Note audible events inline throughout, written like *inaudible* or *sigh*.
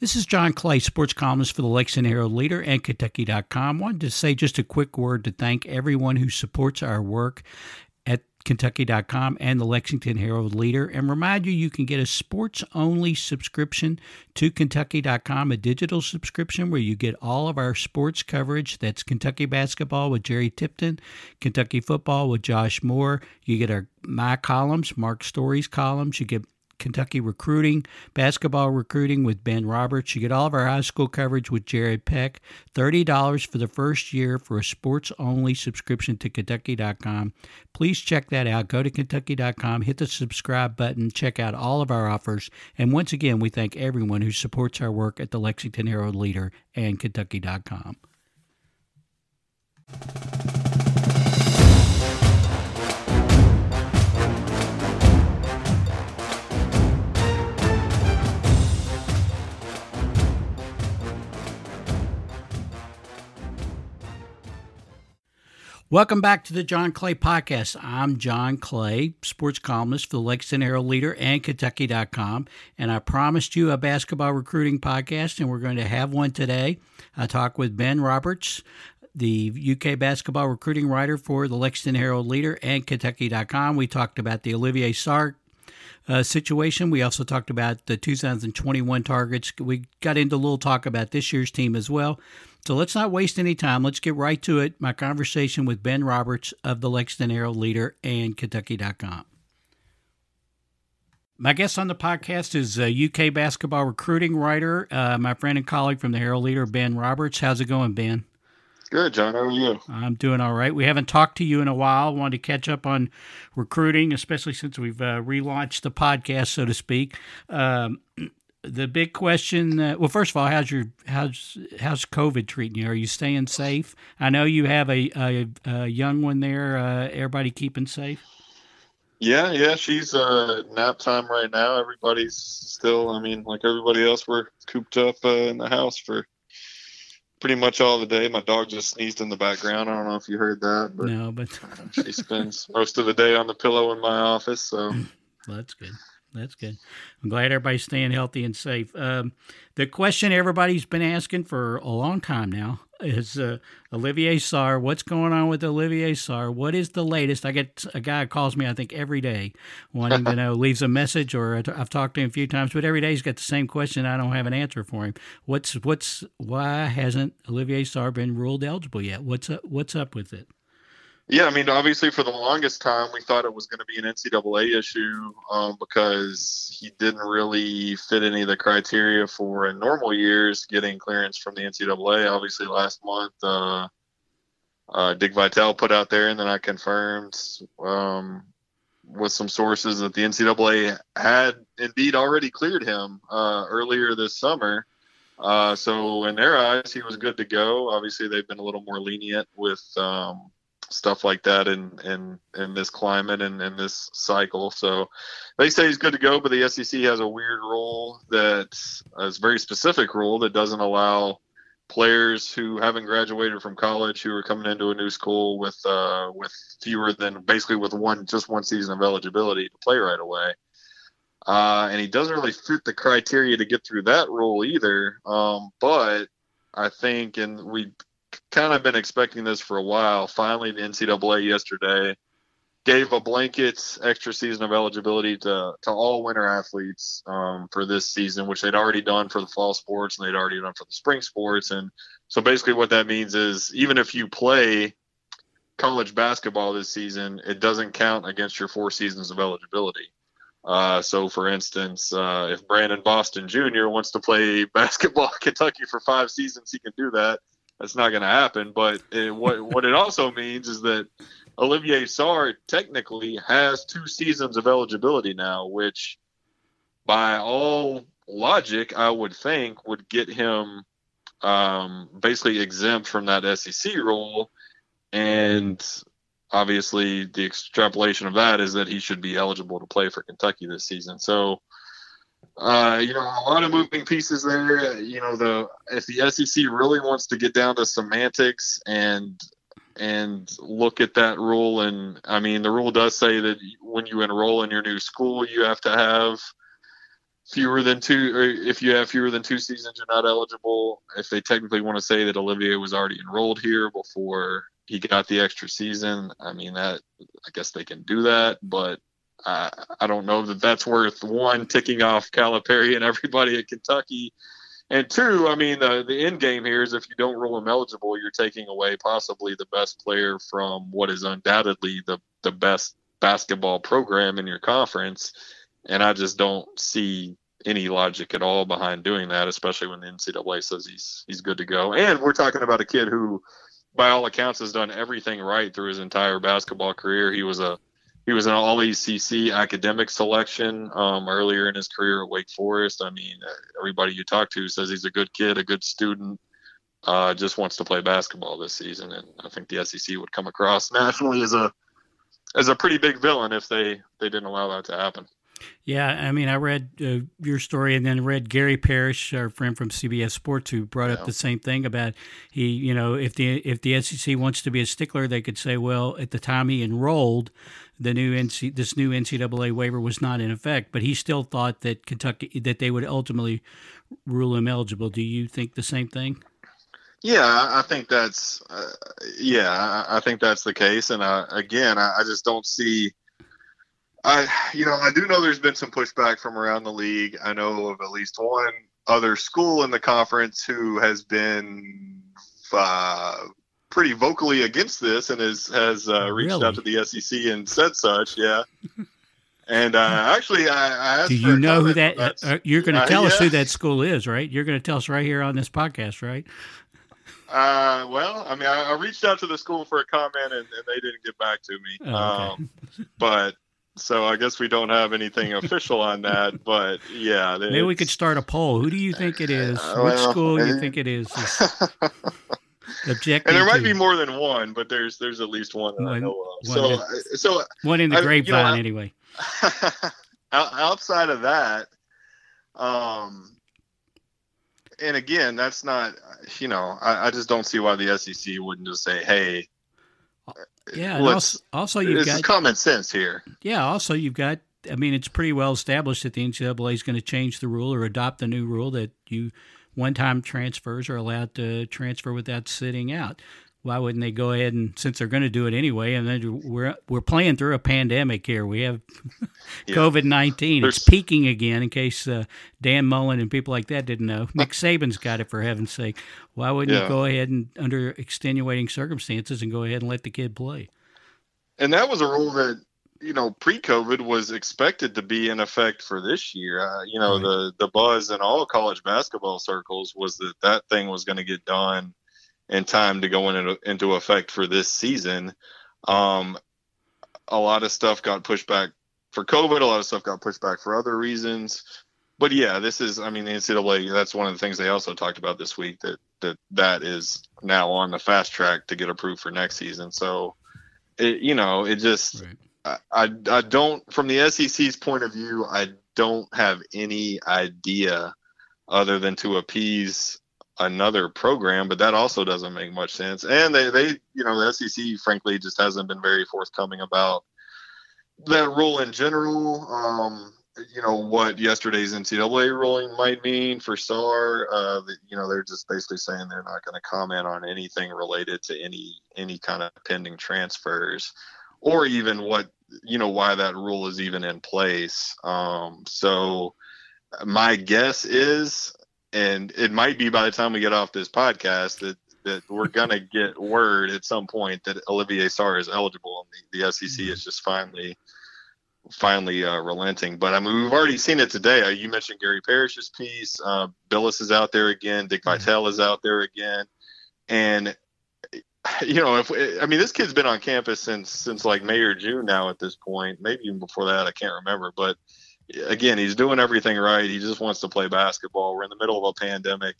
This is John Clay, sports columnist for the Lexington Herald Leader and Kentucky.com. Wanted to say just a quick word to thank everyone who supports our work at Kentucky.com and the Lexington Herald Leader, and remind you you can get a sports only subscription to Kentucky.com, a digital subscription where you get all of our sports coverage. That's Kentucky basketball with Jerry Tipton, Kentucky football with Josh Moore. You get our my columns, Mark Story's columns. You get Kentucky recruiting, basketball recruiting with Ben Roberts. You get all of our high school coverage with Jared Peck. $30 for the first year for a sports only subscription to Kentucky.com. Please check that out. Go to Kentucky.com, hit the subscribe button, check out all of our offers. And once again, we thank everyone who supports our work at the Lexington Herald Leader and Kentucky.com. Welcome back to the John Clay Podcast. I'm John Clay, sports columnist for the Lexington Herald Leader and Kentucky.com. And I promised you a basketball recruiting podcast, and we're going to have one today. I talk with Ben Roberts, the UK basketball recruiting writer for the Lexington Herald Leader and Kentucky.com. We talked about the Olivier Sarr uh, situation. We also talked about the 2021 targets. We got into a little talk about this year's team as well. So let's not waste any time. Let's get right to it. My conversation with Ben Roberts of the Lexington Herald Leader and Kentucky.com. My guest on the podcast is a UK basketball recruiting writer, uh, my friend and colleague from the Herald Leader, Ben Roberts. How's it going, Ben? Good, John. How are you? I'm doing all right. We haven't talked to you in a while. Wanted to catch up on recruiting, especially since we've uh, relaunched the podcast, so to speak. Um, *clears throat* the big question. Uh, well, first of all, how's your how's how's COVID treating you? Are you staying safe? I know you have a a, a young one there. Uh, everybody keeping safe. Yeah, yeah. She's uh, nap time right now. Everybody's still. I mean, like everybody else, we're cooped up uh, in the house for pretty much all the day. My dog just sneezed in the background. I don't know if you heard that, but No, but she spends most of the day on the pillow in my office. So *laughs* Well, that's good. That's good. I'm glad everybody's staying healthy and safe. Um, the question everybody's been asking for a long time now is uh, Olivier Sarr. What's going on with Olivier Sarr? What is the latest? I get a guy calls me, I think, every day wanting to *laughs* know, leaves a message, or I've talked to him a few times, but every day he's got the same question. I don't have an answer for him. What's what's why hasn't Olivier Sarr been ruled eligible yet? What's up, what's up with it? Yeah, I mean, obviously, for the longest time, we thought it was going to be an NCAA issue um, because he didn't really fit any of the criteria for in normal years getting clearance from the NCAA. Obviously, last month, uh, uh, Dick Vitale put out there, and then I confirmed um, with some sources that the NCAA had indeed already cleared him uh, earlier this summer. Uh, so in their eyes, he was good to go. Obviously, they've been a little more lenient with um, stuff like that in in in this climate and in this cycle. So they say he's good to go, but the SEC has a weird rule that is very specific rule that doesn't allow players who haven't graduated from college who are coming into a new school with uh, with fewer than basically with one just one season of eligibility to play right away. Uh, and he doesn't really fit the criteria to get through that rule either. Um, but I think, and we kind of been expecting this for a while. Finally, the NCAA yesterday gave a blanket extra season of eligibility to, to all winter athletes um, for this season, which they'd already done for the fall sports and they'd already done for the spring sports. And so basically, what that means is even if you play college basketball this season, it doesn't count against your four seasons of eligibility. Uh, so, for instance, uh, if Brandon Boston Jr. wants to play *laughs* basketball Kentucky for five seasons, he can do that. That's not going to happen. But it, what what it also means is that Olivier Sarr technically has two seasons of eligibility now, which by all logic, I would think would get him um, basically exempt from that SEC rule. And obviously, the extrapolation of that is that he should be eligible to play for Kentucky this season. So, uh, you know, a lot of moving pieces there. You know, the if the SEC really wants to get down to semantics and and look at that rule. And I mean, the rule does say that when you enroll in your new school, you have to have fewer than two, or if you have fewer than two seasons, you're not eligible. If they technically want to say that Olivier was already enrolled here before he got the extra season, I mean, that I guess they can do that, but I, I don't know that that's worth one ticking off Calipari and everybody at Kentucky and two, I mean, the the end game here is if you don't rule him eligible, you're taking away possibly the best player from what is undoubtedly the the best basketball program in your conference. And I just don't see any logic at all behind doing that, especially when the NCAA says he's he's good to go. And we're talking about a kid who, by all accounts, has done everything right through his entire basketball career. He was a he was an all ACC academic selection um, earlier in his career at Wake Forest. I mean, everybody you talk to says he's a good kid, a good student, uh, just wants to play basketball this season. And I think the SEC would come across nationally as a as a pretty big villain if they they didn't allow that to happen. Yeah, I mean, I read uh, your story and then read Gary Parrish, our friend from CBS Sports, who brought yeah. up the same thing about he, you know, if the if the SEC wants to be a stickler, they could say, well, at the time he enrolled, the new NC, this new NCAA waiver was not in effect, but he still thought that Kentucky that they would ultimately rule him eligible. Do you think the same thing? Yeah, I think that's uh, yeah, I think that's the case, and uh, again, I, I just don't see I, you know, I do know there's been some pushback from around the league. I know of at least one other school in the conference who has been uh, pretty vocally against this and has has uh, reached really? out to the SEC and said such. Yeah. *laughs* And uh, actually, I, I do you know who that? Uh, uh, you're going to tell us yeah. who that school is, right? You're going to tell us right here on this podcast, right? Uh, well, I mean, I, I, reached out to the school for a comment, and, and they didn't get back to me. Oh, okay. um, but so I guess we don't have anything official on that, *laughs* but yeah. Maybe we could start a poll. Who do you think it is? Uh, Which well, school do you think it is? *laughs* Objective. And there might be more than one, but there's there's at least one that one, I know of. So so one in the I, grapevine you know, anyway. *laughs* outside of that, um, and again, that's not you know I, I just don't see why the SEC wouldn't just say, hey yeah. Also, also, you've got common sense here. Yeah. Also, you've got. I mean, it's pretty well established that the NCAA is going to change the rule or adopt the new rule that you one-time transfers are allowed to transfer without sitting out why wouldn't they go ahead and since they're going to do it anyway? And then we're we're playing through a pandemic here. We have *laughs* yeah. COVID nineteen. It's peaking again. In case uh, Dan Mullen and people like that didn't know, Nick Saban's got it for heaven's sake. Why wouldn't yeah. you go ahead and under extenuating circumstances and go ahead and let the kid play? And that was a rule that you know pre-COVID was expected to be in effect for this year. Uh, you know right. the the buzz in all college basketball circles was that that thing was going to get done in time to go into, into effect for this season. Um, a lot of stuff got pushed back for COVID. A lot of stuff got pushed back for other reasons. But yeah, this is, I mean, the NCAA, that's one of the things they also talked about this week that, that that is now on the fast track to get approved for next season. So, it, you know, it just, right. I, I, I don't, from the SEC's point of view, I don't have any idea other than to appease another program, but that also doesn't make much sense. And they, they, you know, the SEC, frankly, just hasn't been very forthcoming about that rule in general. Um, you know what yesterday's NCAA ruling might mean for Sarr. Uh, you know, they're just basically saying they're not going to comment on anything related to any any kind of pending transfers, or even what you know why that rule is even in place. Um, so my guess is, and it might be by the time we get off this podcast that that we're gonna get word at some point that Olivier Sarr is eligible, and the, the SEC mm-hmm. is just finally finally uh, relenting. But I mean, we've already seen it today. Uh, you mentioned Gary Parrish's piece. Uh, Bilas is out there again. Dick mm-hmm. Vitale is out there again, and *laughs* you know, if I mean, this kid's been on campus since since like May or June now. At this point, maybe even before that, I can't remember. But again, he's doing everything right. He just wants to play basketball. We're in the middle of a pandemic.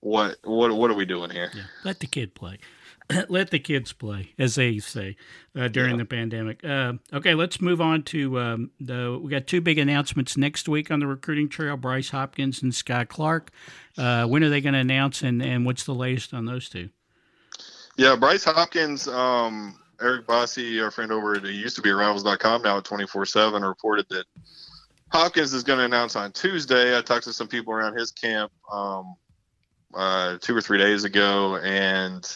What what what are we doing here? Yeah, let the kid play. *clears throat* let the kids play, as they say uh, during yeah. the pandemic. Uh, okay, let's move on to um, the. We got two big announcements next week on the recruiting trail: Bryce Hopkins and Skyy Clark. Uh, when are they going to announce, and, and what's the latest on those two? Yeah, Bryce Hopkins, um, Eric Bossi, our friend over at used to be Rivals.com, now at 24 7, reported that Hopkins is going to announce on Tuesday. I talked to some people around his camp um, uh, two or three days ago, and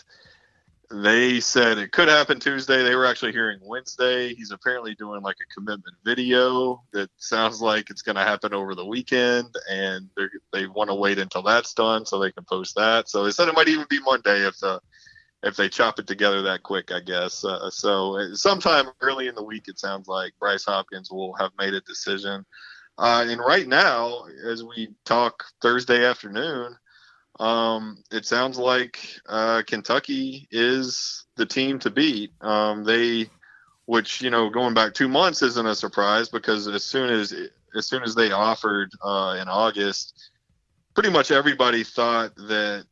they said it could happen Tuesday. They were actually hearing Wednesday. He's apparently doing like a commitment video that sounds like it's going to happen over the weekend, and they want to wait until that's done so they can post that. So they said it might even be Monday if the if they chop it together that quick, I guess. Uh, so uh, sometime early in the week, it sounds like Bryce Hopkins will have made a decision. Uh, and right now, as we talk Thursday afternoon, um, it sounds like uh, Kentucky is the team to beat. Um, they, which you know, going back two months isn't a surprise because as soon as as soon as they offered uh, in August, pretty much everybody thought that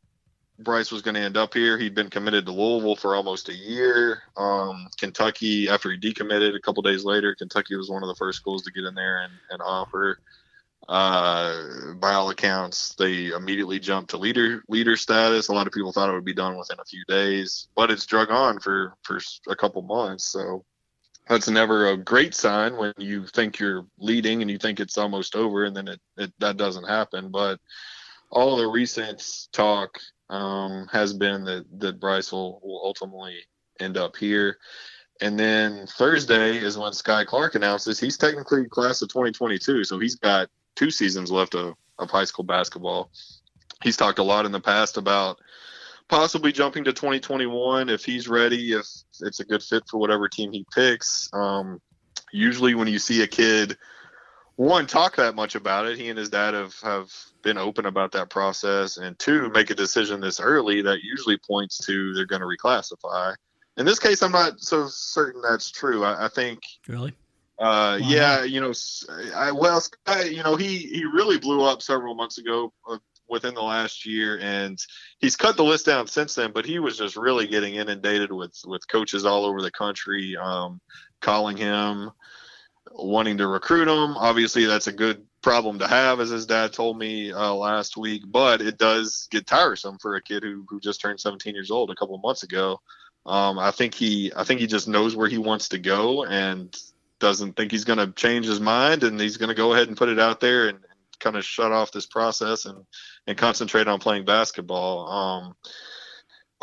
Bryce was going to end up here. He'd been committed to Louisville for almost a year. Um, Kentucky, after he decommitted a couple days later, Kentucky was one of the first schools to get in there and, and offer. Uh, by all accounts, they immediately jumped to leader leader status. A lot of people thought it would be done within a few days, but it's drug on for for a couple months. So that's never a great sign when you think you're leading and you think it's almost over, and then it, it that doesn't happen. But all the recent talk um, has been that that Bryce will, will ultimately end up here. And then Thursday is when Skyy Clark announces he's technically class of 2022, so he's got two seasons left of, of high school basketball. He's talked a lot in the past about possibly jumping to 2021 if he's ready, if it's a good fit for whatever team he picks. Um, usually, when you see a kid one talk that much about it, he and his dad have have been open about that process, and two, make a decision this early that usually points to they're going to reclassify. In this case, I'm not so certain that's true. I, I think really. Uh, yeah, you know, I, well, you know, he he really blew up several months ago uh, within the last year, and he's cut the list down since then. But he was just really getting inundated with with coaches all over the country um, calling him, wanting to recruit him. Obviously, that's a good problem to have, as his dad told me uh, last week. But it does get tiresome for a kid who who just turned 17 years old a couple months ago. Um, I think he I think he just knows where he wants to go and doesn't think he's going to change his mind, and he's going to go ahead and put it out there and, and kind of shut off this process and and concentrate on playing basketball. Um,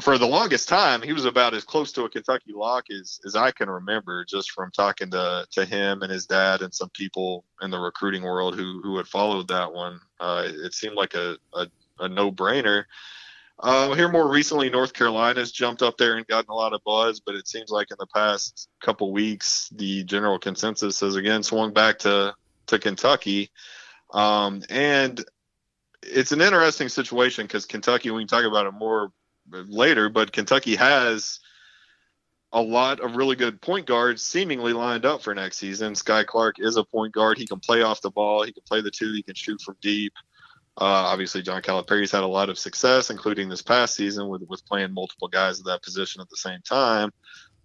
for the longest time, he was about as close to a Kentucky lock as, as I can remember, just from talking to, to him and his dad and some people in the recruiting world who, who had followed that one. Uh, it seemed like a, a, a no brainer. Uh, here more recently, North Carolina's jumped up there and gotten a lot of buzz, but it seems like in the past couple weeks, the general consensus has again swung back to, to Kentucky. Um, and it's an interesting situation because Kentucky, we can talk about it more later, but Kentucky has a lot of really good point guards seemingly lined up for next season. Skyy Clark is a point guard. He can play off the ball. He can play the two. He can shoot from deep. Uh, obviously, John Calipari's had a lot of success, including this past season with with playing multiple guys at that position at the same time.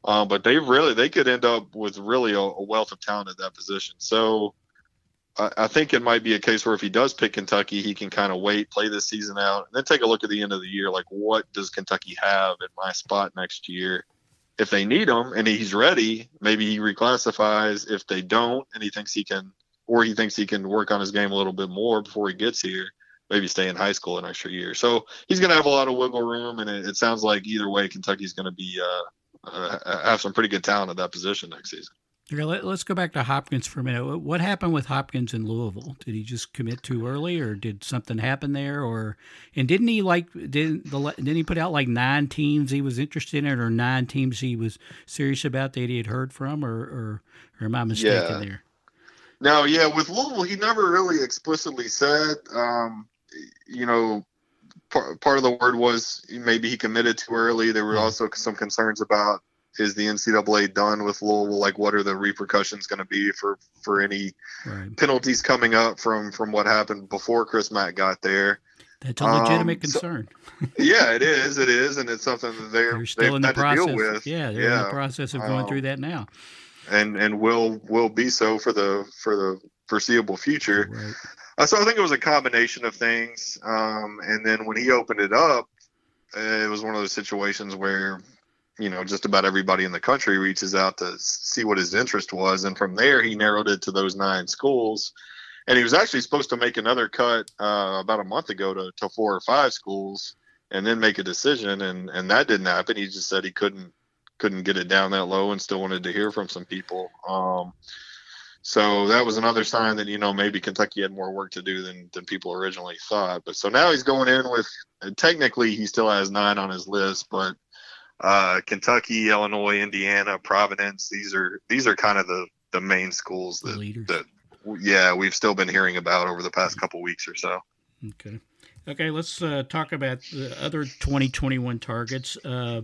Um, but they really they could end up with really a, a wealth of talent at that position. So I, think it might be a case where if he does pick Kentucky, he can kind of wait, play this season out, and then take a look at the end of the year. Like, what does Kentucky have at my spot next year? If they need him and he's ready, maybe he reclassifies. If they don't, and he thinks he can, or he thinks he can work on his game a little bit more before he gets here, maybe stay in high school an extra year. So he's going to have a lot of wiggle room, and it, it sounds like either way, Kentucky's going to be uh, uh, have some pretty good talent at that position next season. Okay, let, us go back to Hopkins for a minute. What happened with Hopkins in Louisville? Did he just commit too early, or did something happen there? Or and didn't he like didn't the didn't he put out like nine teams he was interested in, or nine teams he was serious about that he had heard from, or or, or am I mistaken yeah. there? No, yeah, with Louisville, he never really explicitly said. Um, you know, part, part of the word was maybe he committed too early. There were also some concerns about is the NCAA done with Louisville? Like, what are the repercussions going to be for for any right. penalties coming up from from what happened before Chris Mack got there? That's a legitimate um, concern. So, *laughs* yeah, it is. It is, and it's something that they're, they're still in the process. with. Yeah, they're yeah. in the process of going um, through that now, and and will will be so for the for the foreseeable future. Right. Uh, so I think it was a combination of things, um, and then when he opened it up, it was one of those situations where you know just about everybody in the country reaches out to see what his interest was and from there he narrowed it to those nine schools. And he was actually supposed to make another cut uh, about a month ago to, to four or five schools and then make a decision and and that didn't happen. He just said he couldn't couldn't get it down that low and still wanted to hear from some people. Um, so that was another sign that you know maybe Kentucky had more work to do than than people originally thought. But so now he's going in with technically he still has nine on his list, but uh, Kentucky, Illinois, Indiana, Providence. These are these are kind of the the main schools that that yeah we've still been hearing about over the past couple weeks or so. Okay, okay. Let's uh, talk about the other 2021 targets. Uh,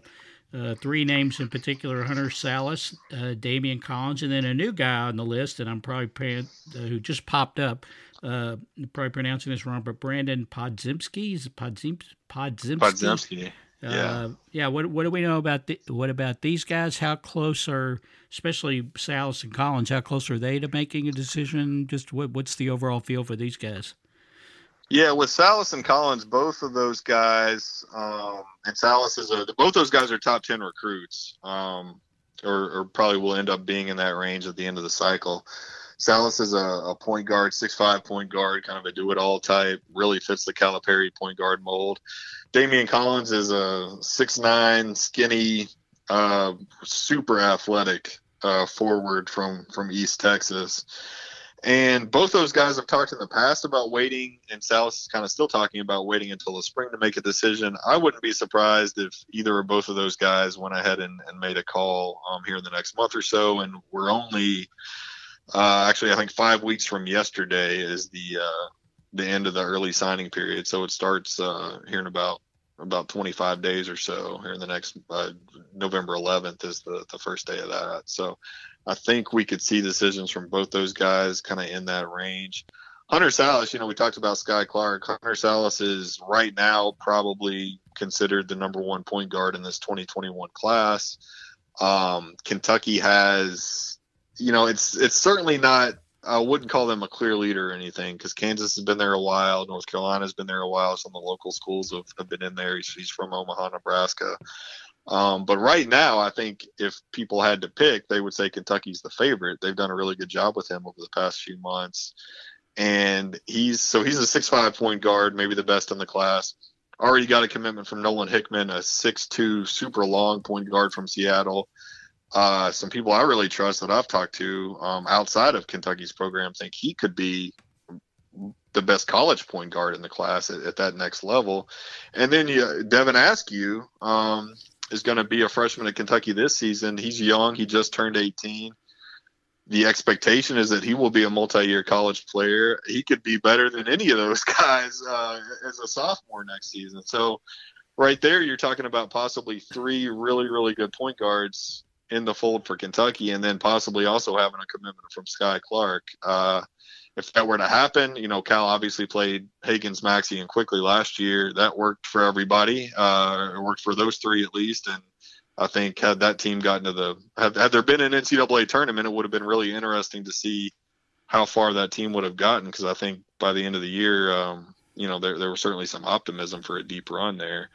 uh, three names in particular: Hunter Sallis, uh, Daimion Collins, and then a new guy on the list, and I'm probably paying, uh, who just popped up. Uh, probably pronouncing this wrong, but Brandin Podziemski is Podziemski. Podziemski. Yeah. Uh, yeah. What What do we know about the, what about these guys? How close are, especially Sallis and Collins? How close are they to making a decision? Just what What's the overall feel for these guys? Yeah, with Sallis and Collins, both of those guys, um, and Sallis is a both those guys are top ten recruits, um, or, or, probably will end up being in that range at the end of the cycle. Sallis is a, a point guard, six five point guard, kind of a do it all type. Really fits the Calipari point guard mold. Daimion Collins is a six nine, skinny, uh, super athletic uh, forward from from East Texas. And both those guys have talked in the past about waiting, and Sallis is kind of still talking about waiting until the spring to make a decision. I wouldn't be surprised if either or both of those guys went ahead and, and made a call um, here in the next month or so. And we're only uh, actually, I think five weeks from yesterday is the uh, the end of the early signing period. So it starts uh, here in about about 25 days or so. Here in the next uh, November 11th is the the first day of that. So I think we could see decisions from both those guys kind of in that range. Hunter Sallis, you know, we talked about Skyy Clark. Hunter Sallis is right now probably considered the number one point guard in this 2021 class. Um, Kentucky has you know, it's it's certainly not. I wouldn't call them a clear leader or anything because Kansas has been there a while. North Carolina's been there a while. Some of the local schools have, have been in there. He's, he's from Omaha, Nebraska. Um, but right now, I think if people had to pick, they would say Kentucky's the favorite. They've done a really good job with him over the past few months. And he's so he's a six five point guard, maybe the best in the class. Already got a commitment from Nolan Hickman, a six two super long point guard from Seattle uh, some people I really trust that I've talked to um, outside of Kentucky's program think he could be the best college point guard in the class at, at that next level. And then you, Devin Askew um, is going to be a freshman at Kentucky this season. He's young. He just turned 18. The expectation is that he will be a multi-year college player. He could be better than any of those *laughs* guys uh, as a sophomore next season. So, right there, you're talking about possibly three really, really good point guards in the fold for Kentucky, and then possibly also having a commitment from Skyy Clark. Uh, if that were to happen, you know, Cal obviously played Hagans, Maxey, and Quickley last year. That worked for everybody. Uh, it worked for those three at least, and I think had that team gotten to the had, had there been an NCAA tournament, it would have been really interesting to see how far that team would have gotten because I think by the end of the year, um, you know, there there was certainly some optimism for a deep run there.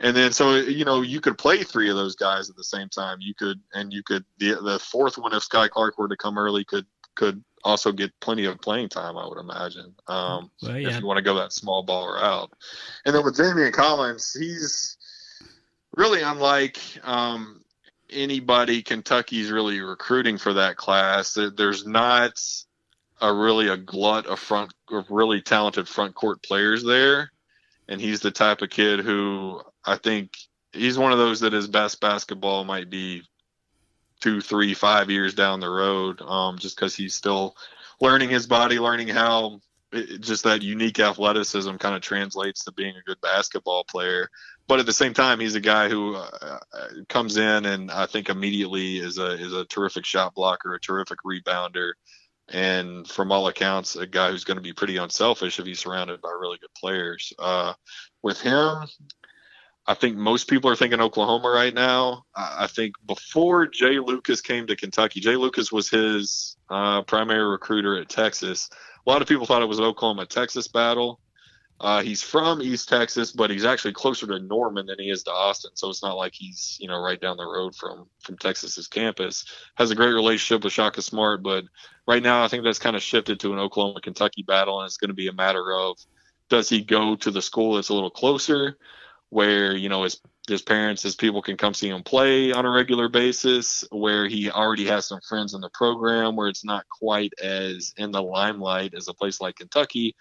And then so you know you could play three of those guys at the same time. You could and you could the the fourth one if Skyy Clark were to come early could could also get plenty of playing time. I would imagine um, well, yeah. if you want to go that small ball route. And then with Daimion Collins, he's really unlike um, anybody Kentucky's really recruiting for that class. There's not a really a glut of front of really talented front court players there, and he's the type of kid who I think he's one of those that his best basketball might be two, three, five years down the road, um, just because he's still learning his body, learning how it, just that unique athleticism kind of translates to being a good basketball player. But at the same time, he's a guy who uh, uh, comes in and I think immediately is a is a terrific shot blocker, a terrific rebounder, and from all accounts, a guy who's going to be pretty unselfish if he's surrounded by really good players. Uh, with him, I think most people are thinking Oklahoma right now. I think before Jay Lucas came to Kentucky, Jay Lucas was his uh, primary recruiter at Texas. A lot of people thought it was Oklahoma Texas battle. Uh, he's from East Texas, but he's actually closer to Norman than he is to Austin. So it's not like he's you know right down the road from from Texas's campus. Has a great relationship with Shaka Smart, but right now I think that's kind of shifted to an Oklahoma Kentucky battle, and it's going to be a matter of does he go to the school that's a little closer where you know his his parents, his people can come see him play on a regular basis, where he already has some friends in the program, where it's not quite as in the limelight as a place like Kentucky,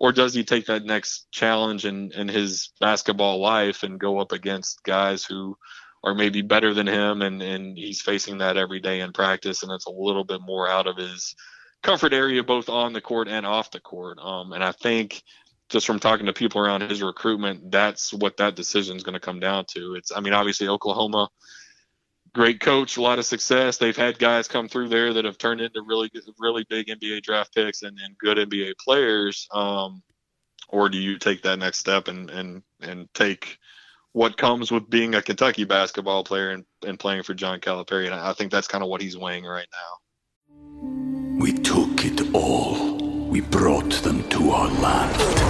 or does he take that next challenge in, in his basketball life and go up against guys who are maybe better than him and, and he's facing that every day in practice and it's a little bit more out of his comfort area both on the court and off the court. Um, and I think just from talking to people around his recruitment, that's what that decision is going to come down to. It's, I mean, obviously Oklahoma, great coach, a lot of success. They've had guys come through there that have turned into really, really big NBA draft picks and, and good NBA players. Um, or do you take that next step and and and take what comes with being a Kentucky basketball player and, and playing for John Calipari? And I think that's kind of what he's weighing right now. We took it all we brought them to our land.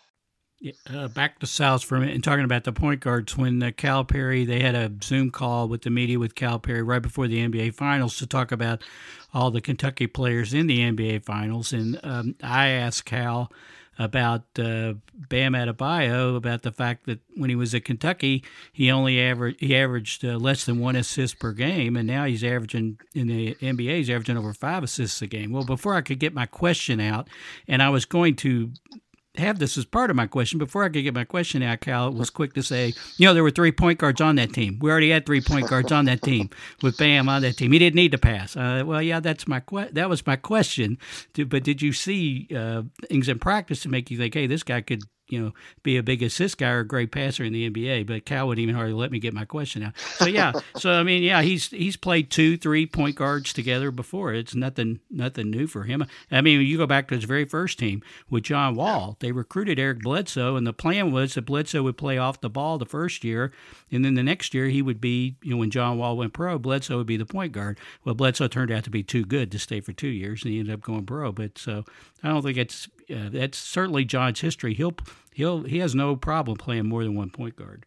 Uh, back to South for a minute and talking about the point guards. When uh, Perry, they had a Zoom call with the media with Cal Perry right before the NBA Finals to talk about all the Kentucky players in the NBA Finals. And um, I asked Cal about uh, Bam Adebayo about the fact that when he was at Kentucky, he only averaged he averaged uh, less than one assist per game, and now he's averaging in the NBA he's averaging over five assists a game. Well, before I could get my question out, and I was going to have this as part of my question. Before I could get my question out, Cal was quick to say, you know, there were three point guards on that team. We already had three point guards on that team *laughs* with Bam on that team. He didn't need to pass. Uh, well, yeah, that's my que- that was my question. but did you see uh, things in practice to make you think, hey, this guy could you know, be a big assist guy or a great passer in the NBA. But Cal wouldn't even hardly let me get my question out. So yeah, *laughs* so I mean, yeah, he's he's played two, three point guards together before. It's nothing nothing new for him. I mean, you go back to his very first team with John Wall. They recruited Eric Bledsoe, and the plan was that Bledsoe would play off the ball the first year, and then the next year he would be, you know, when John Wall went pro, Bledsoe would be the point guard. Well, Bledsoe turned out to be too good to stay for two years, and he ended up going pro. But so I don't think it's uh, that's certainly John's history. He'll he'll he has no problem playing more than one point guard.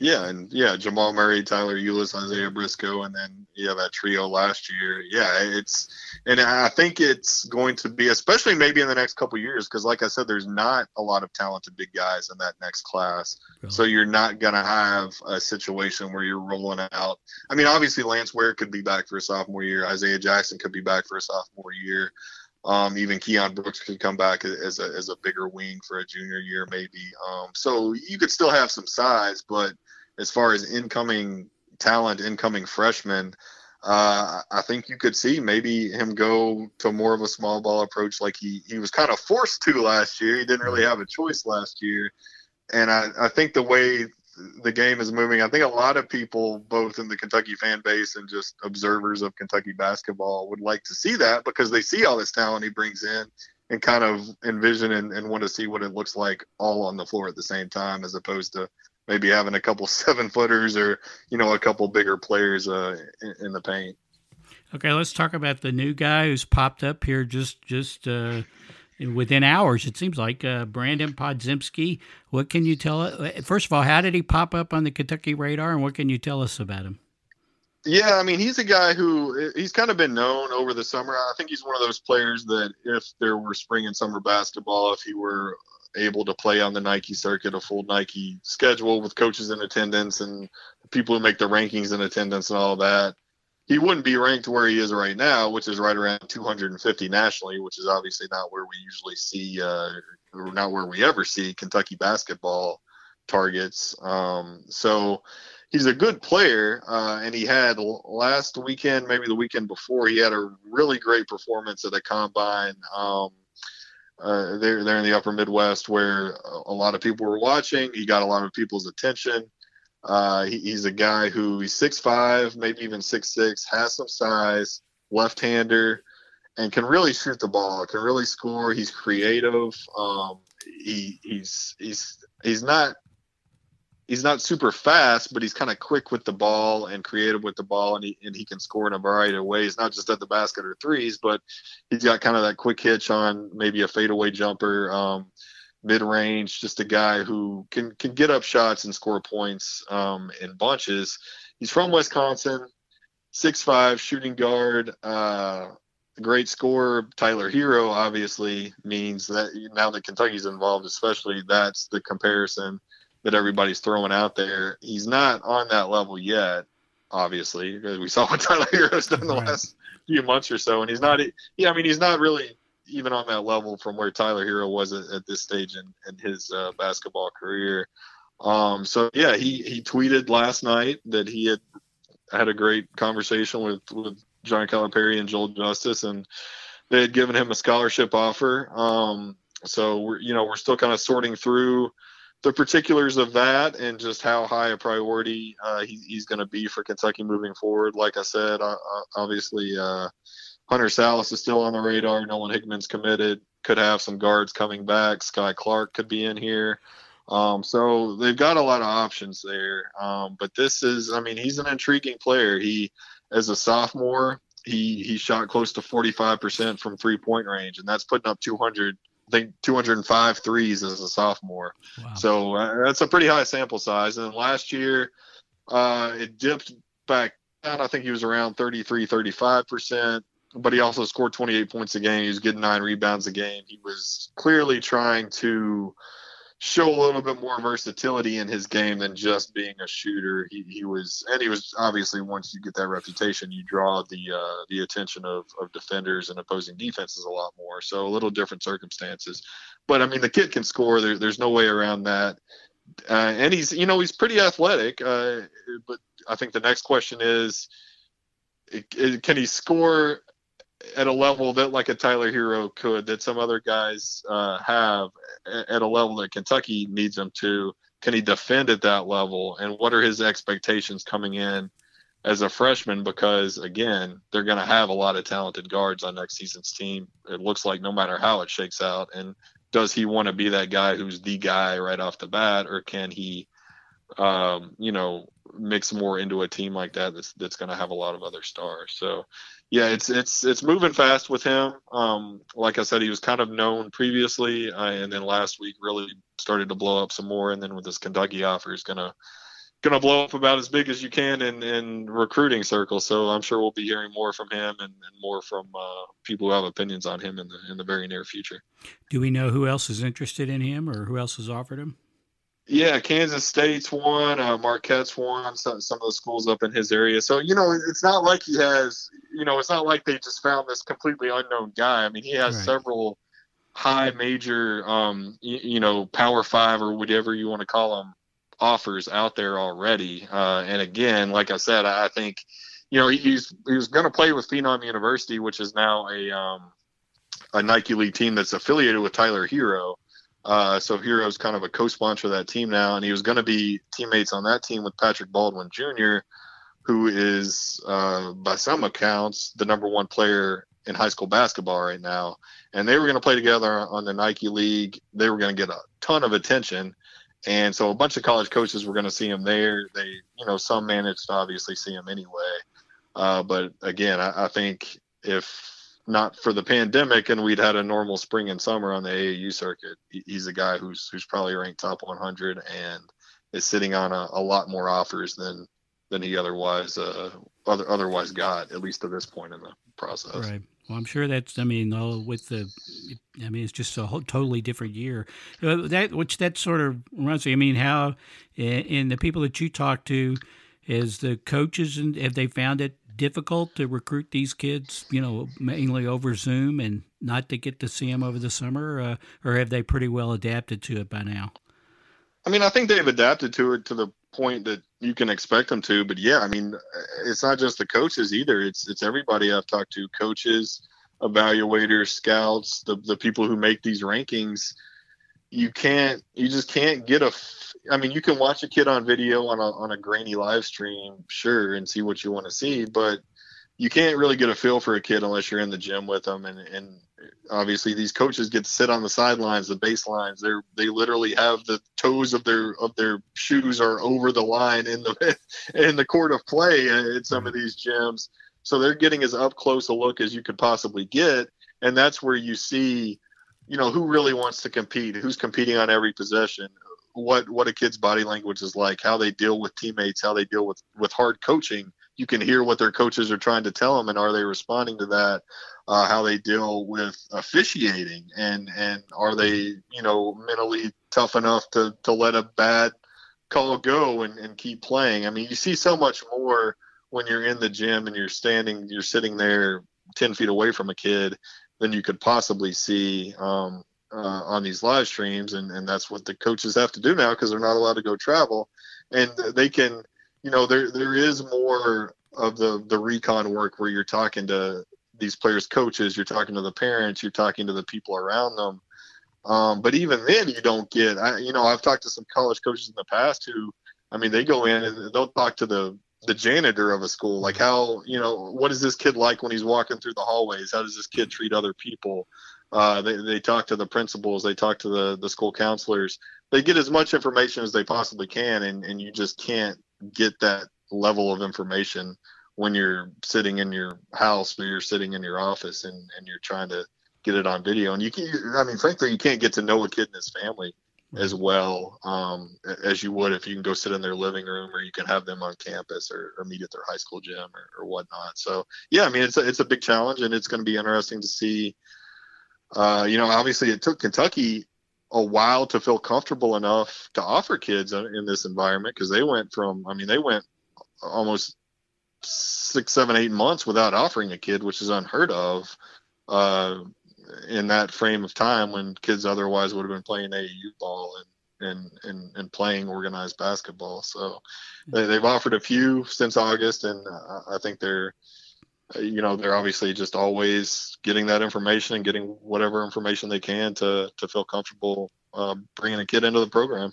Yeah, and yeah, Jamal Murray, Tyler Ulis, Isaiah Briscoe, and then yeah, that trio last year. Yeah, it's and I think it's going to be, especially maybe in the next couple years, because like I said, there's not a lot of talented big guys in that next class. Really? So you're not gonna have a situation where you're rolling out. I mean, obviously Lance Ware could be back for a sophomore year. Isaiah Jackson could be back for a sophomore year. Um, even Keion Brooks could come back as a, as a bigger wing for a junior year, maybe. Um, so you could still have some size, but as far as incoming talent, incoming freshmen, uh, I think you could see maybe him go to more of a small ball approach like he, he was kind of forced to last year. He didn't really have a choice last year. And I, I think the way the game is moving. I think a lot of people, both in the Kentucky fan base and just observers of Kentucky basketball, would like to see that because they see all this talent he brings in and kind of envision and, and want to see what it looks like all on the floor at the same time, as opposed to maybe having a couple *laughs* seven footers or you know a couple bigger players uh, in, in the paint. Okay, let's talk about the new guy who's popped up here just just uh, within hours. It seems like uh, Brandin Podziemski, What can you tell us? First of all, how did he pop up on the Kentucky radar, and what can you tell us about him? Yeah, I mean, he's a guy who he's kind of been known over the summer. I think he's one of those players that if there were spring and summer basketball, if he were able to play on the Nike circuit, a full Nike schedule with coaches in attendance and people who make the rankings in attendance and all that, he wouldn't be ranked where he is right now, which is right around 250 nationally, which is obviously not where we usually see, uh, not where we ever see Kentucky basketball targets. Um, so he's a good player, uh, and he had last weekend, maybe the weekend before, he had a really great performance at a combine. Um, uh, they're, they're in the upper Midwest where a lot of people were watching. He got a lot of people's attention. Uh, he, he's a guy who he's six five, maybe even six six, has some size, left hander, and can really shoot the ball. Can really score. He's creative. Um, he, he's he's he's not he's not super fast, but he's kind of quick with the ball and creative with the ball, and he and he can score in a variety of ways, not just at the basket or threes, but he's got kind of that quick hitch on maybe a fadeaway jumper. Um, mid range, just a guy who can can get up shots and score points um, in bunches. He's from Wisconsin, six five shooting guard, uh, great scorer. Tyler Herro obviously means that now that Kentucky's involved, especially that's the comparison that everybody's throwing out there. He's not on that level yet, obviously, because we saw what *laughs* Tyler Herro's done the right. last few months or so, and he's not. Yeah, I mean, he's not really even on that level from where Tyler Herro was at, at this stage in, in his uh, basketball career. Um, so yeah, he he tweeted last night that he had had a great conversation with with John Calipari and Joel Justus, and they had given him a scholarship offer. Um, so we're you know we're still kind of sorting through the particulars of that and just how high a priority uh, he, he's going to be for Kentucky moving forward. Like I said, uh, obviously uh, Hunter Sallis is still on the radar. Nolan Hickman's committed. Could have some guards coming back. Skyy Clark could be in here. Um, so they've got a lot of options there. Um, but this is, I mean, he's an intriguing player. He, as a sophomore, he he shot close to 45% from three point range, and that's putting up 200. I think 205 threes as a sophomore. Wow. So uh, that's a pretty high sample size. And last year, uh, it dipped back down. I think he was around 33, 35% but he also scored 28 points a game. He was getting nine rebounds a game. He was clearly trying to show a little bit more versatility in his game than just being a shooter. He, he was, and he was obviously once you get that reputation, you draw the uh, the attention of, of defenders and opposing defenses a lot more. So a little different circumstances, but I mean the kid can score. There, there's no way around that. Uh, and he's, you know, he's pretty athletic. Uh, but I think the next question is, can he score at a level that like a Tyler Herro could, that some other guys uh, have at a level that Kentucky needs him to. Can he defend at that level? And what are his expectations coming in as a freshman? Because again, they're going to have a lot of talented guards on next season's team. It looks like no matter how it shakes out. And does he want to be that guy who's the guy right off the bat, or can he, um, you know, mix more into a team like that that's that's going to have a lot of other stars? So yeah, it's it's it's moving fast with him. Um, like I said, he was kind of known previously, uh, and then last week really started to blow up some more. And then with this Kentucky offer, he's gonna gonna blow up about as big as you can in in recruiting circles. So I'm sure we'll be hearing more from him and, and more from uh, people who have opinions on him in the in the very near future. Do we know who else is interested in him, or who else has offered him? Yeah, Kansas State's one, uh, Marquette's one, some, some of the schools up in his area. So, you know, it's not like he has, you know, it's not like they just found this completely unknown guy. I mean, he has right. several high major, um, you, you, know, power five or whatever you want to call them offers out there already. Uh, and again, like I said, I, I think, you know, he's, he was going to play with Phenom University, which is now a, um, a Nike League team that's affiliated with Tyler Herro. Uh, so Herro's kind of a co-sponsor of that team now, and he was going to be teammates on that team with Patrick Baldwin Jr., who is, uh, by some accounts, the number one player in high school basketball right now. And they were going to play together on the Nike League. They were going to get a ton of attention. And so a bunch of college coaches were going to see him there. They, you know, some managed to obviously see him anyway. Uh, but again, I, I think if not for the pandemic and we'd had a normal spring and summer on the AAU circuit, he's a guy who's who's probably ranked top 100 and is sitting on a, a lot more offers than than he otherwise uh, other, otherwise got at least to this point in the process. Right. Well, I'm sure that's. I mean, with the, I mean, it's just a whole, totally different year. Uh, that which that sort of reminds me. I mean, how and the people that you talk to, is the coaches and have they found it difficult to recruit these kids? You know, mainly over Zoom and not to get to see them over the summer, uh, or have they pretty well adapted to it by now? I mean, I think they've adapted to it to the point that you can expect them to. But yeah, I mean, it's not just the coaches either. It's it's everybody I've talked to, coaches, evaluators, scouts, the the people who make these rankings. You can't, you just can't get a. I mean, you can watch a kid on video on a on a grainy live stream, sure, and see what you want to see, but you can't really get a feel for a kid unless you're in the gym with them and and obviously these coaches get to sit on the sidelines the baselines they're they literally have the toes of their of their shoes are over the line in the *laughs* in the court of play at some of these gyms so they're getting as up close a look as you could possibly get and that's where you see you know who really wants to compete who's competing on every possession what what a kid's body language is like how they deal with teammates how they deal with with hard coaching. You can hear what their coaches are trying to tell them and are they responding to that uh, how they deal with officiating? And and are they you know mentally tough enough to to let a bad call go and, and keep playing? I mean you see so much more when you're in the gym and you're standing you're sitting there 10 feet away from a kid than you could possibly see um, uh, on these live streams. And, and that's what the coaches have to do now because they're not allowed to go travel. And they can you know there there is more of the the recon work where you're talking to these players coaches you're talking to the parents you're talking to the people around them. Um, but even then you don't get I, you know i've talked to some college coaches in the past who i mean they go in and they'll talk to the the janitor of a school like how you know what is this kid like when he's walking through the hallways? How does this kid treat other people? Uh, they, they talk to the principals they talk to the the school counselors. They get as much information as they possibly can and, and you just can't get that level of information when you're sitting in your house or you're sitting in your office and, and you're trying to get it on video. And you can, I mean, frankly, you can't get to know a kid and his family as well um, as you would if you can go sit in their living room or you can have them on campus or, or meet at their high school gym or, or, whatnot. So yeah, I mean, it's a, it's a big challenge and it's going to be interesting to see. Uh, you know, obviously it took Kentucky a while to feel comfortable enough to offer kids in this environment because they went from, I mean, they went almost six, seven, eight months without offering a kid, which is unheard of uh, in that frame of time when kids otherwise would have been playing AAU ball and and and, and playing organized basketball. So they, they've offered a few since August, and I think they're you know they're obviously just always getting that information and getting whatever information they can to to feel comfortable uh, bringing a kid into the program.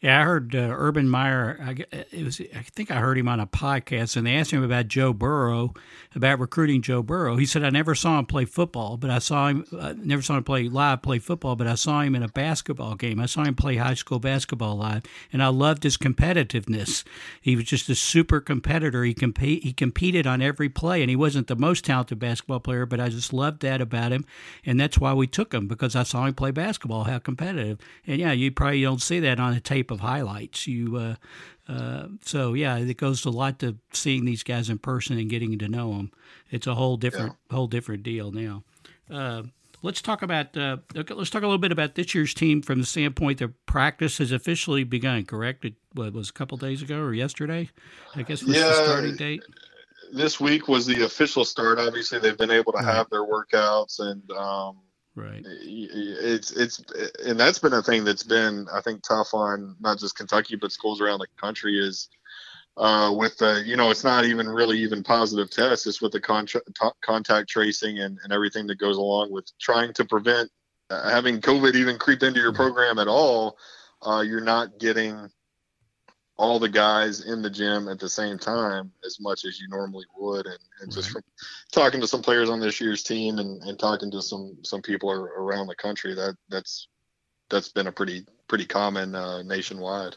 Yeah, I heard uh, Urban Meyer. I, it was, I think I heard him on a podcast, and they asked him about Joe Burrow, about recruiting Joe Burrow. He said, "I never saw him play football, but I saw him. I never saw him play live play football, but I saw him in a basketball game. I saw him play high school basketball live, and I loved his competitiveness. He was just a super competitor. He compete he competed on every play, and he wasn't the most talented basketball player, but I just loved that about him, and that's why we took him because I saw him play basketball, how competitive. And yeah, you probably don't see that on a tape." Of highlights. You uh, uh, so yeah, it goes a lot to seeing these guys in person and getting to know them. It's a whole different yeah. whole different deal now. Uh, let's talk about uh, let's talk a little bit about this year's team from the standpoint that practice has officially begun. Correct? It what, was a couple days ago or yesterday? I guess was yeah, the starting date. This week was the official start. Obviously, they've been able to have their workouts and um, Right. It's it's and that's been a thing that's been I think tough on not just Kentucky but schools around the country is uh, with the you know it's not even really even positive tests it's with the con- t- contact tracing and, and everything that goes along with trying to prevent uh, having COVID even creep into your program at all. Uh, you're not getting all the guys in the gym at the same time as much as you normally would and, and just from talking to some players on this year's team and, and talking to some some people around the country that that's that's been a pretty pretty common uh, nationwide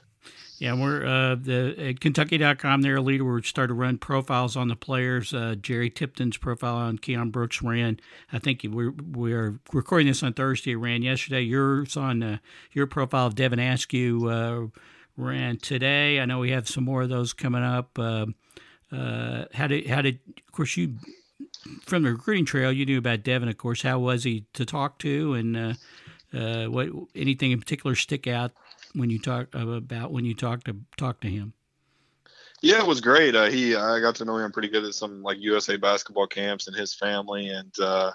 Yeah, we're uh, the at Kentucky.com. Herald-Leader. We started to run profiles on the players. Uh, Jerry Tipton's profile on Keion Brooks ran. I think we're we're recording this on Thursday. It ran yesterday. Yours on uh, your profile of Devin Askew uh, ran today. I know we have some more of those coming up. Uh, uh, how did how did of course you from the recruiting trail you knew about Devin? Of course, how was he to talk to, and what anything in particular stick out when you talk about when you talk to talk to him? Yeah, it was great. Uh, he I got to know him pretty good at some like USA basketball camps and his family, and uh,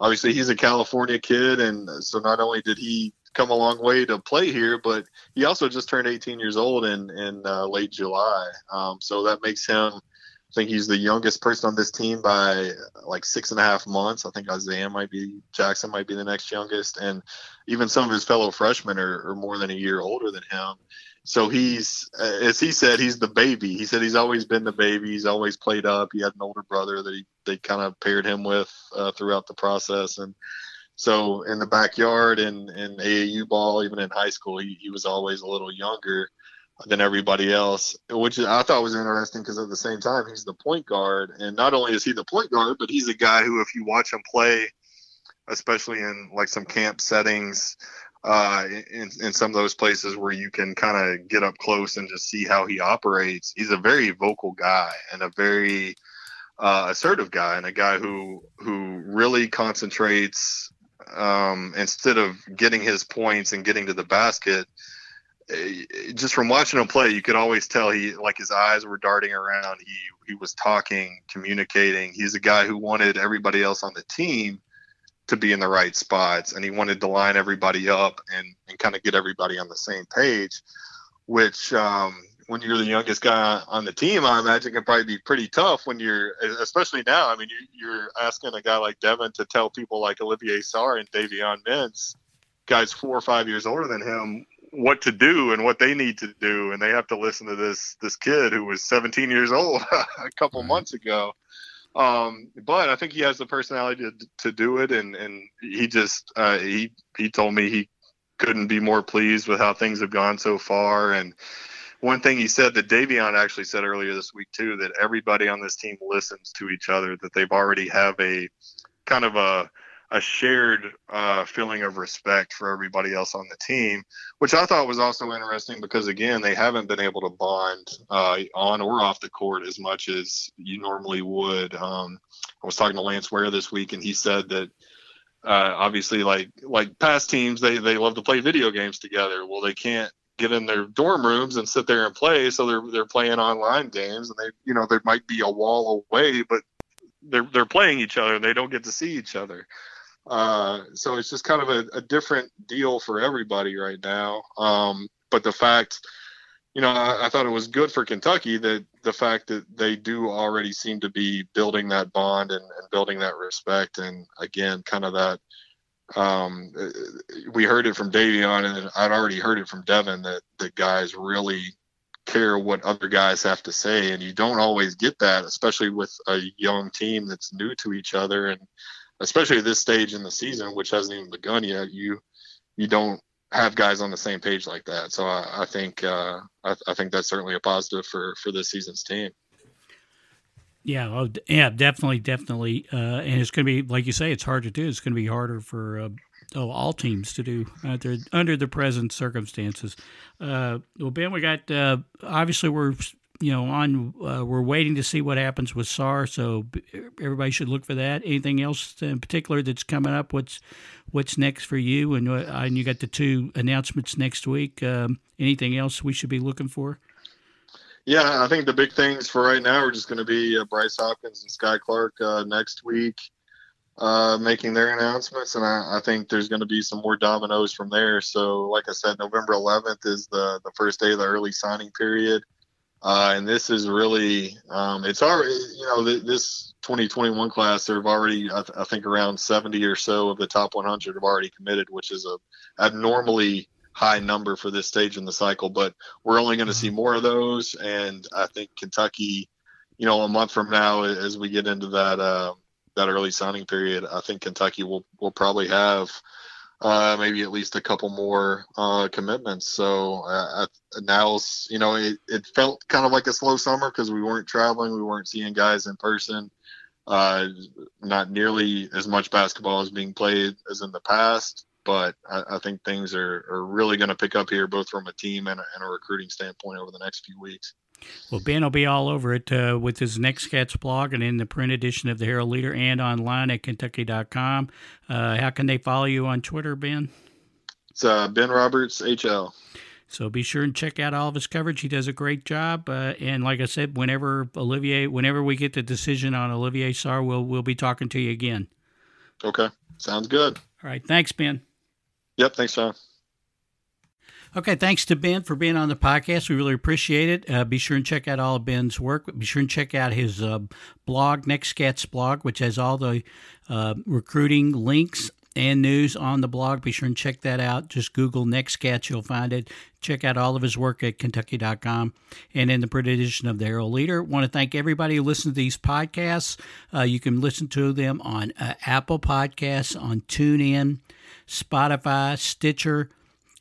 obviously he's a California kid, and so not only did he come a long way to play here, but he also just turned 18 years old in in uh, late July. Um, so that makes him. I think he's the youngest person on this team by like six and a half months. I think Isaiah might be Jackson might be the next youngest, and even some of his fellow freshmen are, are more than a year older than him. So he's, as he said, he's the baby. He said he's always been the baby. He's always played up. He had an older brother that he they kind of paired him with uh, throughout the process, and so in the backyard and in AAU ball, even in high school, he, he was always a little younger than everybody else, which I thought was interesting because at the same time he's the point guard, and not only is he the point guard, but he's a guy who, if you watch him play especially in like some camp settings, uh, in, in some of those places where you can kind of get up close and just see how he operates. He's a very vocal guy and a very uh, assertive guy and a guy who who really concentrates um, instead of getting his points and getting to the basket. Eh, just from watching him play, you could always tell he like his eyes were darting around. He he was talking, communicating. He's a guy who wanted everybody else on the team to be in the right spots and he wanted to line everybody up and, and kind of get everybody on the same page which um, when you're the youngest guy on the team i imagine can probably be pretty tough when you're especially now. I mean you, are asking a guy like devin to tell people like olivier sarr and davion mintz guys four or five years older than him what to do and what they need to do. And they have to listen to this this kid who was 17 years old *laughs* a couple months ago. Um, but I think he has the personality to, to do it, and and he just uh, he he told me he couldn't be more pleased with how things have gone so far. And one thing he said that Davion actually said earlier this week too that everybody on this team listens to each other, that they've already have a kind of a a shared uh, feeling of respect for everybody else on the team, which I thought was also interesting because again they haven't been able to bond uh, on or off the court as much as you normally would. Um, I was talking to Lance Ware this week, and he said that uh, obviously like like past teams they they love to play video games together. Well, they can't get in their dorm rooms and sit there and play, so they're they're playing online games, and they you know there might be a wall away, but they're they're playing each other and they don't get to see each other. Uh, so it's just kind of a, a, different deal for everybody right now. Um, but the fact, you know, I, I, thought it was good for Kentucky that the fact that they do already seem to be building that bond and, and building that respect. And again, kind of that, um, we heard it from Davion and I'd already heard it from Devin that the guys really care what other guys have to say. And you don't always get that, especially with a young team that's new to each other. And, especially at this stage in the season, which hasn't even begun yet, you you don't have guys on the same page like that. So I, I think uh, I, I, think that's certainly a positive for for this season's team. Yeah, well, yeah, definitely, definitely, uh, and it's going to be like you say, it's hard to do. It's going to be harder for uh, oh, all teams to do under under the present circumstances. Uh, well, Ben, we got uh, obviously we're you know, on uh, we're waiting to see what happens with Sarr, so everybody should look for that. Anything else in particular that's coming up? What's what's next for you? And, uh, and you got the two announcements next week. Um, anything else we should be looking for? Yeah, I think the big things for right now are just going to be uh, Bryce Hopkins and Skyy Clark uh, next week. Uh, making their announcements, and I, I think there's going to be some more dominoes from there. So, like I said, November 11th is the the first day of the early signing period. Uh, and this is really, um, it's already, you know, this 2021 class, there have already, I, th- I, think, around 70 or so of the top 100 have already committed, which is a abnormally high number for this stage in the cycle. But we're only going to see more of those. And I think Kentucky, you know, a month from now, as we get into that, uh, that early signing period, I think Kentucky will, will probably have uh, maybe at least a couple more uh, commitments. So uh, now, you know, it, it felt kind of like a slow summer because we weren't traveling, we weren't seeing guys in person. Uh, not nearly as much basketball is being played as in the past, but I, I think things are, are really going to pick up here, both from a team and a, and a recruiting standpoint over the next few weeks. Well, Ben will be all over it uh, with his Next Cats blog and in the print edition of the Herald Leader and online at Kentucky.com. Uh, how can they follow you on Twitter, Ben? It's uh, Ben Roberts HL. So be sure and check out all of his coverage. He does a great job. Uh, and like I said, whenever Olivier, whenever we get the decision on Olivier Sarr, we'll we'll be talking to you again. Okay, sounds good. All right, thanks, Ben. Yep, thanks, John. Okay, thanks to Ben for being on the podcast. We really appreciate it. Uh, be sure and check out all of Ben's work. Be sure and check out his uh, blog, Next Cats blog, which has all the uh, recruiting links and news on the blog. Be sure and check that out. Just Google Next Cats, you'll find it. Check out all of his work at Kentucky.com and in the print edition of the Herald Leader. Want to thank everybody who listens to these podcasts. Uh, you can listen to them on uh, Apple Podcasts, on TuneIn, Spotify, Stitcher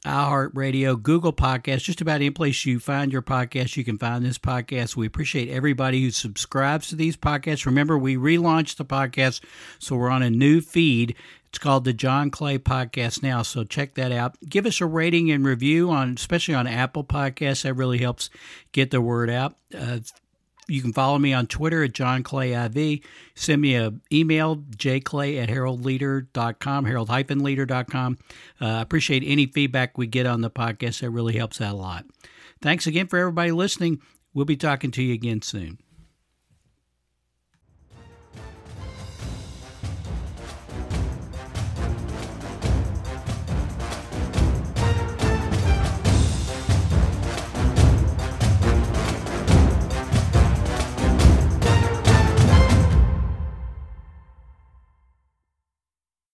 iHeartRadio, Google Podcasts, just about any place you find your podcast, you can find this podcast. We appreciate everybody who subscribes to these podcasts. Remember, we relaunched the podcast, so we're on a new feed. It's called the John Clay Podcast now, so check that out. Give us a rating and review on, especially on Apple Podcasts. That really helps get the word out. Uh, you can follow me on Twitter at John Clay IV. Send me an email, jclay at heraldleader.com, herald-leader.com. Uh, I appreciate any feedback we get on the podcast. That really helps out a lot. Thanks again for everybody listening. We'll be talking to you again soon.